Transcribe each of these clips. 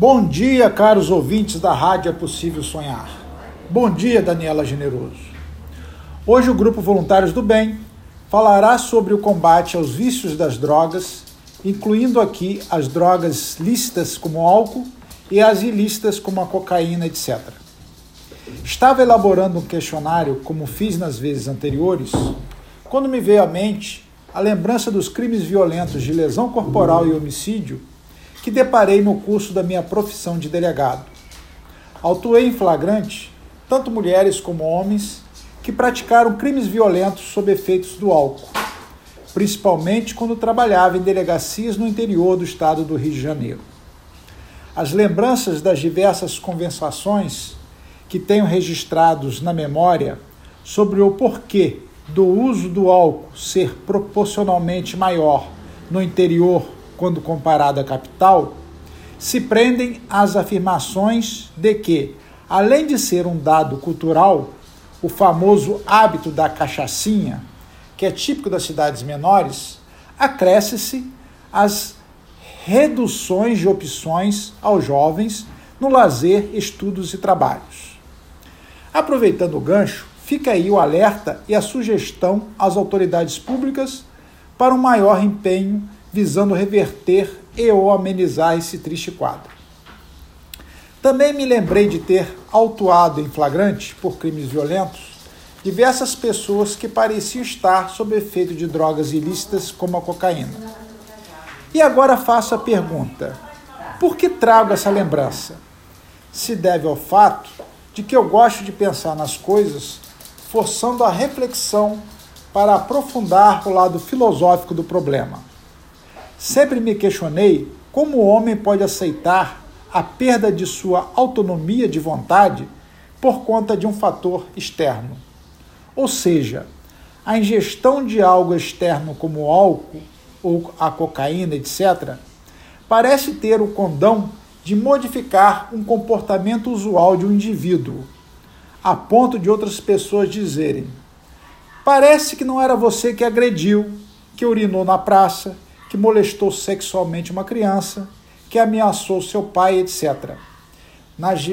Bom dia, caros ouvintes da Rádio É Possível Sonhar. Bom dia, Daniela Generoso. Hoje o Grupo Voluntários do Bem falará sobre o combate aos vícios das drogas, incluindo aqui as drogas lícitas como álcool e as ilícitas como a cocaína, etc. Estava elaborando um questionário, como fiz nas vezes anteriores, quando me veio à mente a lembrança dos crimes violentos de lesão corporal e homicídio que deparei no curso da minha profissão de delegado. Autuei em flagrante tanto mulheres como homens que praticaram crimes violentos sob efeitos do álcool, principalmente quando trabalhava em delegacias no interior do estado do Rio de Janeiro. As lembranças das diversas conversações que tenho registrados na memória sobre o porquê do uso do álcool ser proporcionalmente maior no interior quando comparado à capital, se prendem às afirmações de que, além de ser um dado cultural, o famoso hábito da cachaçinha, que é típico das cidades menores, acresce-se as reduções de opções aos jovens no lazer, estudos e trabalhos. Aproveitando o gancho, fica aí o alerta e a sugestão às autoridades públicas para um maior empenho visando reverter e ou amenizar esse triste quadro. Também me lembrei de ter autuado em flagrante, por crimes violentos, diversas pessoas que pareciam estar sob efeito de drogas ilícitas como a cocaína. E agora faço a pergunta: por que trago essa lembrança? Se deve ao fato de que eu gosto de pensar nas coisas, forçando a reflexão para aprofundar o lado filosófico do problema. Sempre me questionei como o homem pode aceitar a perda de sua autonomia de vontade por conta de um fator externo. Ou seja, a ingestão de algo externo como o álcool ou a cocaína, etc., parece ter o condão de modificar um comportamento usual de um indivíduo, a ponto de outras pessoas dizerem: parece que não era você que agrediu, que urinou na praça, que molestou sexualmente uma criança, que ameaçou seu pai, etc.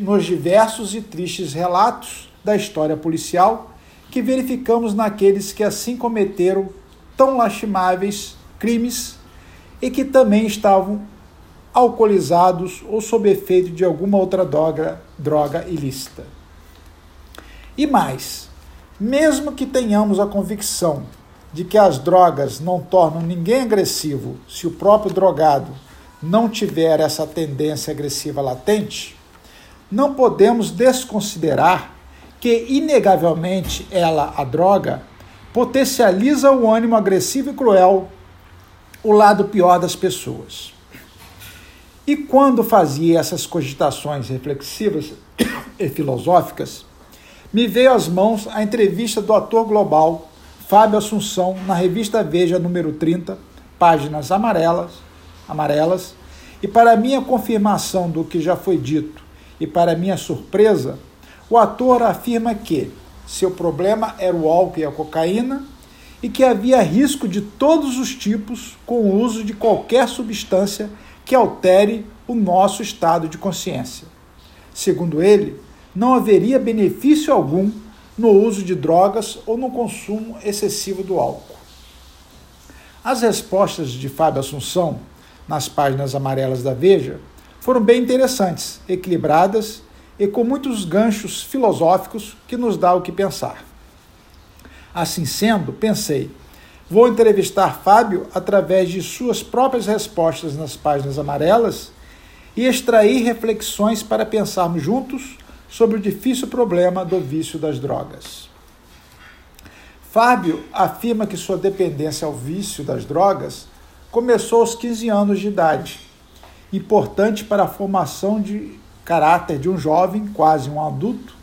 Nos diversos e tristes relatos da história policial que verificamos naqueles que assim cometeram tão lastimáveis crimes e que também estavam alcoolizados ou sob efeito de alguma outra droga, droga ilícita. E mais, mesmo que tenhamos a convicção de que as drogas não tornam ninguém agressivo se o próprio drogado não tiver essa tendência agressiva latente, não podemos desconsiderar que, inegavelmente, ela, a droga, potencializa o ânimo agressivo e cruel, o lado pior das pessoas. E quando fazia essas cogitações reflexivas e filosóficas, me veio às mãos a entrevista do ator global Fábio Assunção, na revista Veja, número 30, páginas amarelas, amarelas, e para minha confirmação do que já foi dito e para minha surpresa, o ator afirma que seu problema era o álcool e a cocaína e que havia risco de todos os tipos com o uso de qualquer substância que altere o nosso estado de consciência. Segundo ele, não haveria benefício algum no uso de drogas ou no consumo excessivo do álcool. As respostas de Fábio Assunção, nas páginas amarelas da Veja, foram bem interessantes, equilibradas e com muitos ganchos filosóficos que nos dá o que pensar. Assim sendo, pensei, vou entrevistar Fábio através de suas próprias respostas nas páginas amarelas e extrair reflexões para pensarmos juntos sobre o difícil problema do vício das drogas. Fábio afirma que sua dependência ao vício das drogas começou aos 15 anos de idade, importante para a formação de caráter de um jovem, quase um adulto,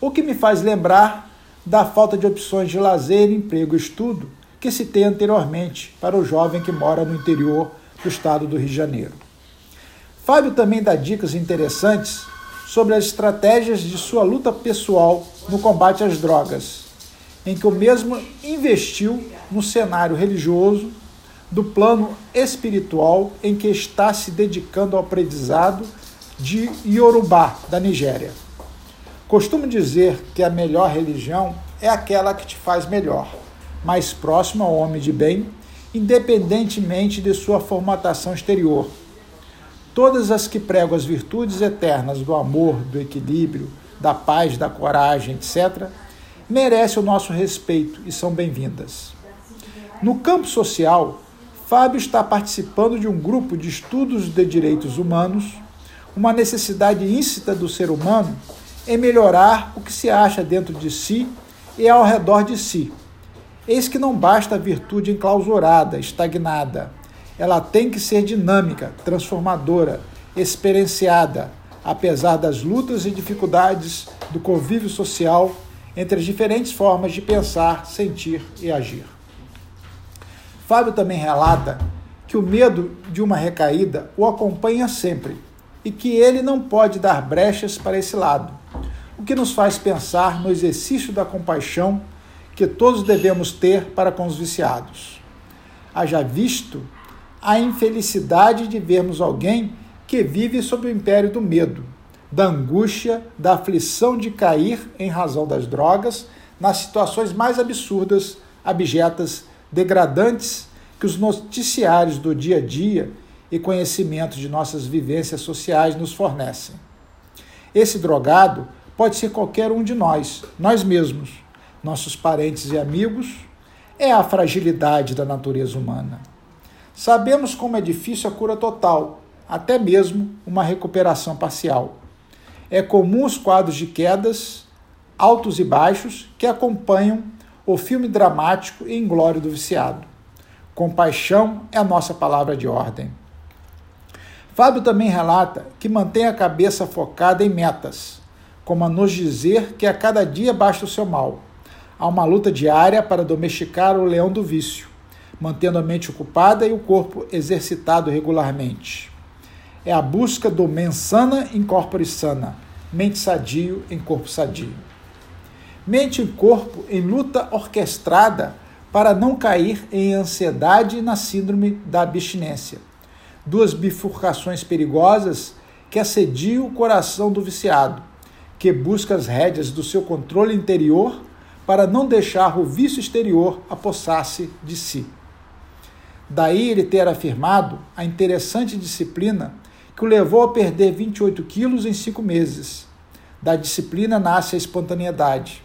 o que me faz lembrar da falta de opções de lazer, emprego e estudo que tem anteriormente para o jovem que mora no interior do estado do Rio de Janeiro. Fábio também dá dicas interessantes sobre as estratégias de sua luta pessoal no combate às drogas, em que o mesmo investiu no cenário religioso do plano espiritual em que está se dedicando ao aprendizado de Yorubá, da Nigéria. Costumo dizer que a melhor religião é aquela que te faz melhor, mais próximo ao homem de bem, independentemente de sua formatação exterior. Todas as que pregam as virtudes eternas do amor, do equilíbrio, da paz, da coragem, etc., merecem o nosso respeito e são bem-vindas. No campo social, Fábio está participando de um grupo de estudos de direitos humanos, uma necessidade íncita do ser humano em melhorar o que se acha dentro de si e ao redor de si. Eis que não basta a virtude enclausurada, estagnada. Ela tem que ser dinâmica, transformadora, experienciada, apesar das lutas e dificuldades do convívio social entre as diferentes formas de pensar, sentir e agir. Fábio também relata que o medo de uma recaída o acompanha sempre e que ele não pode dar brechas para esse lado, o que nos faz pensar no exercício da compaixão que todos devemos ter para com os viciados. Haja visto a infelicidade de vermos alguém que vive sob o império do medo, da angústia, da aflição de cair em razão das drogas nas situações mais absurdas, abjetas degradantes que os noticiários do dia a dia e conhecimento de nossas vivências sociais nos fornecem. Esse drogado pode ser qualquer um de nós, nós mesmos, nossos parentes e amigos, é a fragilidade da natureza humana. Sabemos como é difícil a cura total, até mesmo uma recuperação parcial. É comum os quadros de quedas, altos e baixos, que acompanham o filme dramático e inglório do viciado. Compaixão é a nossa palavra de ordem. Fábio também relata que mantém a cabeça focada em metas, como a nos dizer que a cada dia basta o seu mal. Há uma luta diária para domesticar o leão do vício, mantendo a mente ocupada e o corpo exercitado regularmente. É a busca do mensana in corpore sana, mente sadio em corpo sadio mente e corpo em luta orquestrada para não cair em ansiedade na síndrome da abstinência. Duas bifurcações perigosas que assediam o coração do viciado, que busca as rédeas do seu controle interior para não deixar o vício exterior apossar-se de si. Daí ele ter afirmado a interessante disciplina que o levou a perder 28 quilos em cinco meses. Da disciplina nasce a espontaneidade.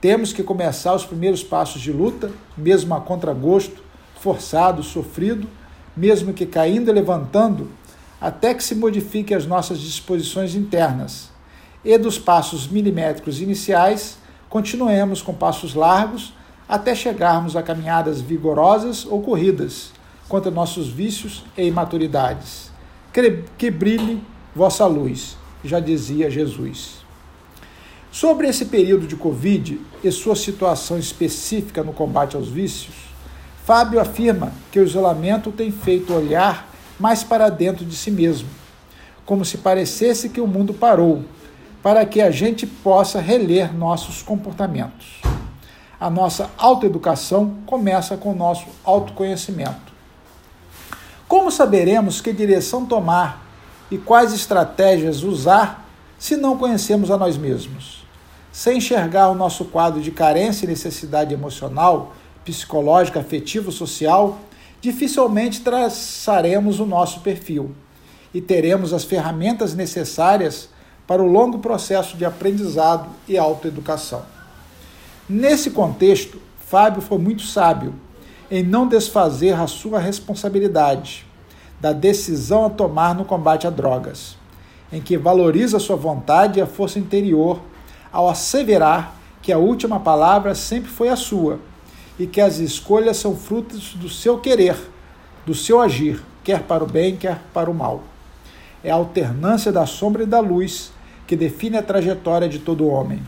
Temos que começar os primeiros passos de luta, mesmo a contragosto, forçado, sofrido, mesmo que caindo e levantando, até que se modifiquem as nossas disposições internas. E dos passos milimétricos iniciais, continuemos com passos largos até chegarmos a caminhadas vigorosas ou corridas contra nossos vícios e imaturidades. Que brilhe vossa luz, já dizia Jesus. Sobre esse período de Covid e sua situação específica no combate aos vícios, Fábio afirma que o isolamento tem feito olhar mais para dentro de si mesmo, como se parecesse que o mundo parou, para que a gente possa reler nossos comportamentos. A nossa autoeducação começa com o nosso autoconhecimento. Como saberemos que direção tomar e quais estratégias usar se não conhecemos a nós mesmos? sem enxergar o nosso quadro de carência e necessidade emocional, psicológica, afetivo, social, dificilmente traçaremos o nosso perfil e teremos as ferramentas necessárias para o longo processo de aprendizado e autoeducação. Nesse contexto, Fábio foi muito sábio em não desfazer a sua responsabilidade da decisão a tomar no combate a drogas, em que valoriza sua vontade e a força interior ao asseverar que a última palavra sempre foi a sua e que as escolhas são frutos do seu querer, do seu agir, quer para o bem, quer para o mal. É a alternância da sombra e da luz que define a trajetória de todo homem.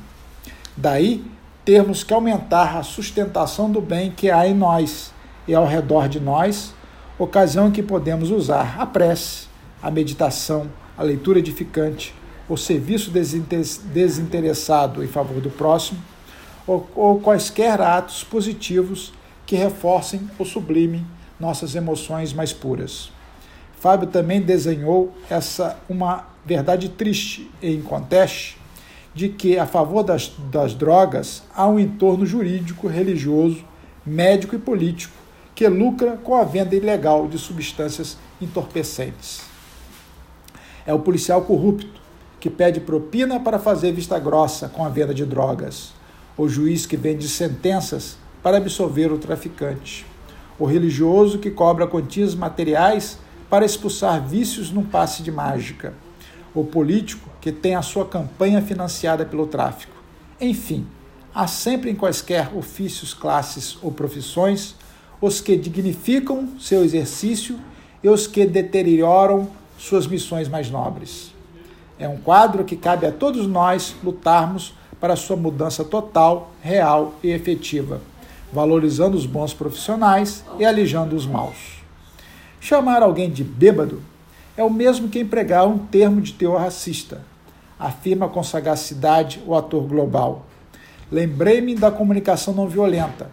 Daí, termos que aumentar a sustentação do bem que há em nós e ao redor de nós, ocasião em que podemos usar a prece, a meditação, a leitura edificante, o serviço desinteressado em favor do próximo, ou, ou quaisquer atos positivos que reforcem ou sublimem nossas emoções mais puras. Fábio também desenhou essa uma verdade triste e inconteste de que, a favor das, das drogas, há um entorno jurídico, religioso, médico e político que lucra com a venda ilegal de substâncias entorpecentes. É o policial corrupto que pede propina para fazer vista grossa com a venda de drogas, o juiz que vende sentenças para absolver o traficante, o religioso que cobra quantias materiais para expulsar vícios num passe de mágica, o político que tem a sua campanha financiada pelo tráfico. Enfim, há sempre em quaisquer ofícios, classes ou profissões os que dignificam seu exercício e os que deterioram suas missões mais nobres. É um quadro que cabe a todos nós lutarmos para sua mudança total, real e efetiva, valorizando os bons profissionais e alijando os maus. Chamar alguém de bêbado é o mesmo que empregar um termo de teor racista, afirma com sagacidade o ator global. Lembrei-me da comunicação não violenta,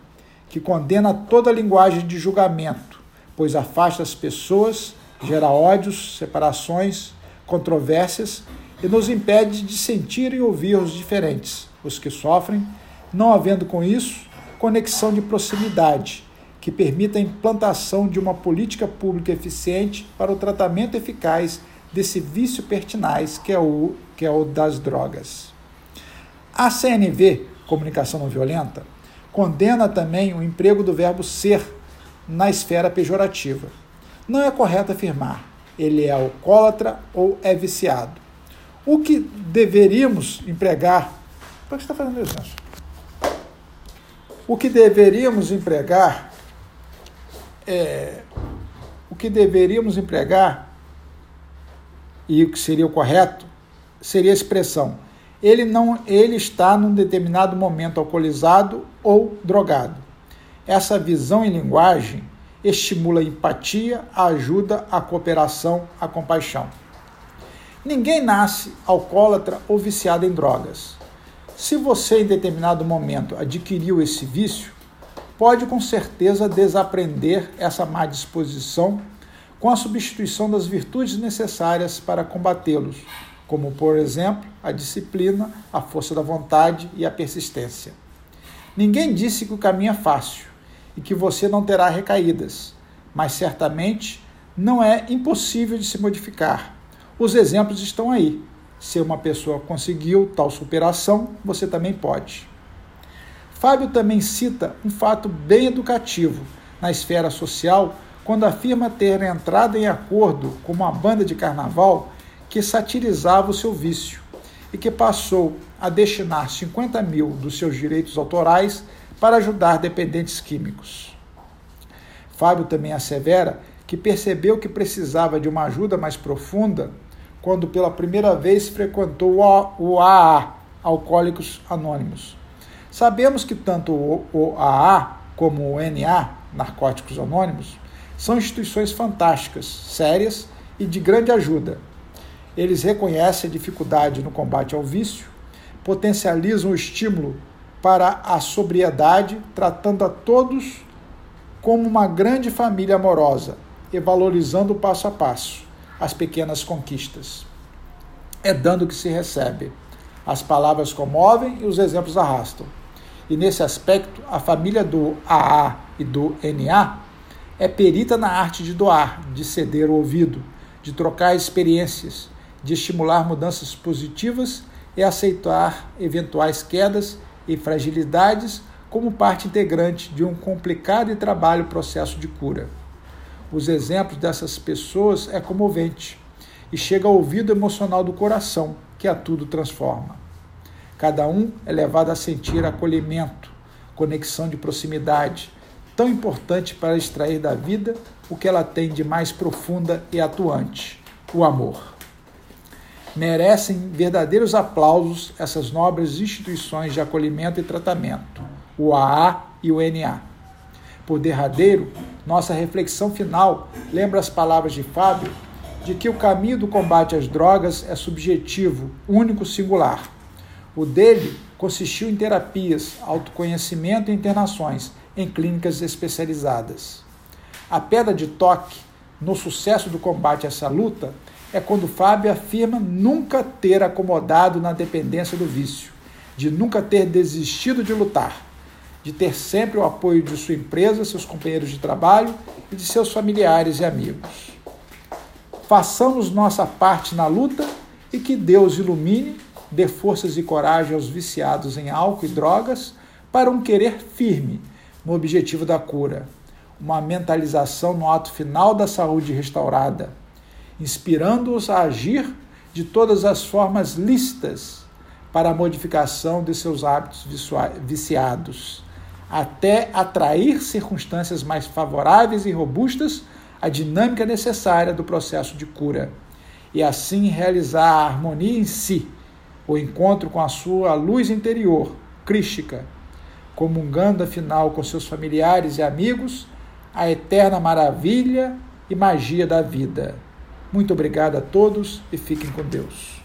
que condena toda linguagem de julgamento, pois afasta as pessoas, gera ódios, separações, controvérsias e nos impede de sentir e ouvir os diferentes, os que sofrem, não havendo com isso conexão de proximidade que permita a implantação de uma política pública eficiente para o tratamento eficaz desse vício pertinaz que é o, que é o das drogas. A CNV, Comunicação Não Violenta, condena também o emprego do verbo ser na esfera pejorativa. Não é correto afirmar ele é alcoólatra ou é viciado. O que deveríamos empregar. Por que você está fazendo isso, O que deveríamos empregar é, o que deveríamos empregar e o que seria o correto seria a expressão ele não ele está num determinado momento alcoolizado ou drogado. Essa visão em linguagem estimula a empatia, ajuda, a cooperação, a compaixão. Ninguém nasce alcoólatra ou viciado em drogas. Se você em determinado momento adquiriu esse vício, pode com certeza desaprender essa má disposição com a substituição das virtudes necessárias para combatê-los, como, por exemplo, a disciplina, a força da vontade e a persistência. Ninguém disse que o caminho é fácil e que você não terá recaídas, mas certamente não é impossível de se modificar. Os exemplos estão aí. Se uma pessoa conseguiu tal superação, você também pode. Fábio também cita um fato bem educativo na esfera social quando afirma ter entrado em acordo com uma banda de carnaval que satirizava o seu vício e que passou a destinar 50 mil dos seus direitos autorais para ajudar dependentes químicos. Fábio também assevera que percebeu que precisava de uma ajuda mais profunda quando pela primeira vez frequentou o AA, Alcoólicos Anônimos. Sabemos que tanto o AA como o NA, Narcóticos Anônimos, são instituições fantásticas, sérias e de grande ajuda eles reconhecem a dificuldade no combate ao vício, potencializam o estímulo para a sobriedade, tratando a todos como uma grande família amorosa e valorizando passo a passo as pequenas conquistas. É dando que se recebe. As palavras comovem e os exemplos arrastam. E nesse aspecto, a família do AA e do NA é perita na arte de doar, de ceder o ouvido, de trocar experiências, de estimular mudanças positivas e aceitar eventuais quedas e fragilidades como parte integrante de um complicado e trabalho processo de cura. Os exemplos dessas pessoas é comovente e chega ao ouvido emocional do coração, que a tudo transforma. Cada um é levado a sentir acolhimento, conexão de proximidade, tão importante para extrair da vida o que ela tem de mais profunda e atuante: o amor merecem verdadeiros aplausos essas nobres instituições de acolhimento e tratamento, o AA e o NA. Por derradeiro, nossa reflexão final lembra as palavras de Fábio de que o caminho do combate às drogas é subjetivo, único, singular. O dele consistiu em terapias, autoconhecimento e internações em clínicas especializadas. A pedra de toque no sucesso do combate a essa luta é quando Fábio afirma nunca ter acomodado na dependência do vício, de nunca ter desistido de lutar, de ter sempre o apoio de sua empresa, seus companheiros de trabalho e de seus familiares e amigos. Façamos nossa parte na luta e que Deus ilumine, dê forças e coragem aos viciados em álcool e drogas para um querer firme no objetivo da cura, uma mentalização no ato final da saúde restaurada, inspirando-os a agir de todas as formas lícitas para a modificação de seus hábitos viciados, até atrair circunstâncias mais favoráveis e robustas à dinâmica necessária do processo de cura, e assim realizar a harmonia em si, o encontro com a sua luz interior, crística, comungando afinal com seus familiares e amigos a eterna maravilha e magia da vida. Muito obrigado a todos e fiquem com Deus.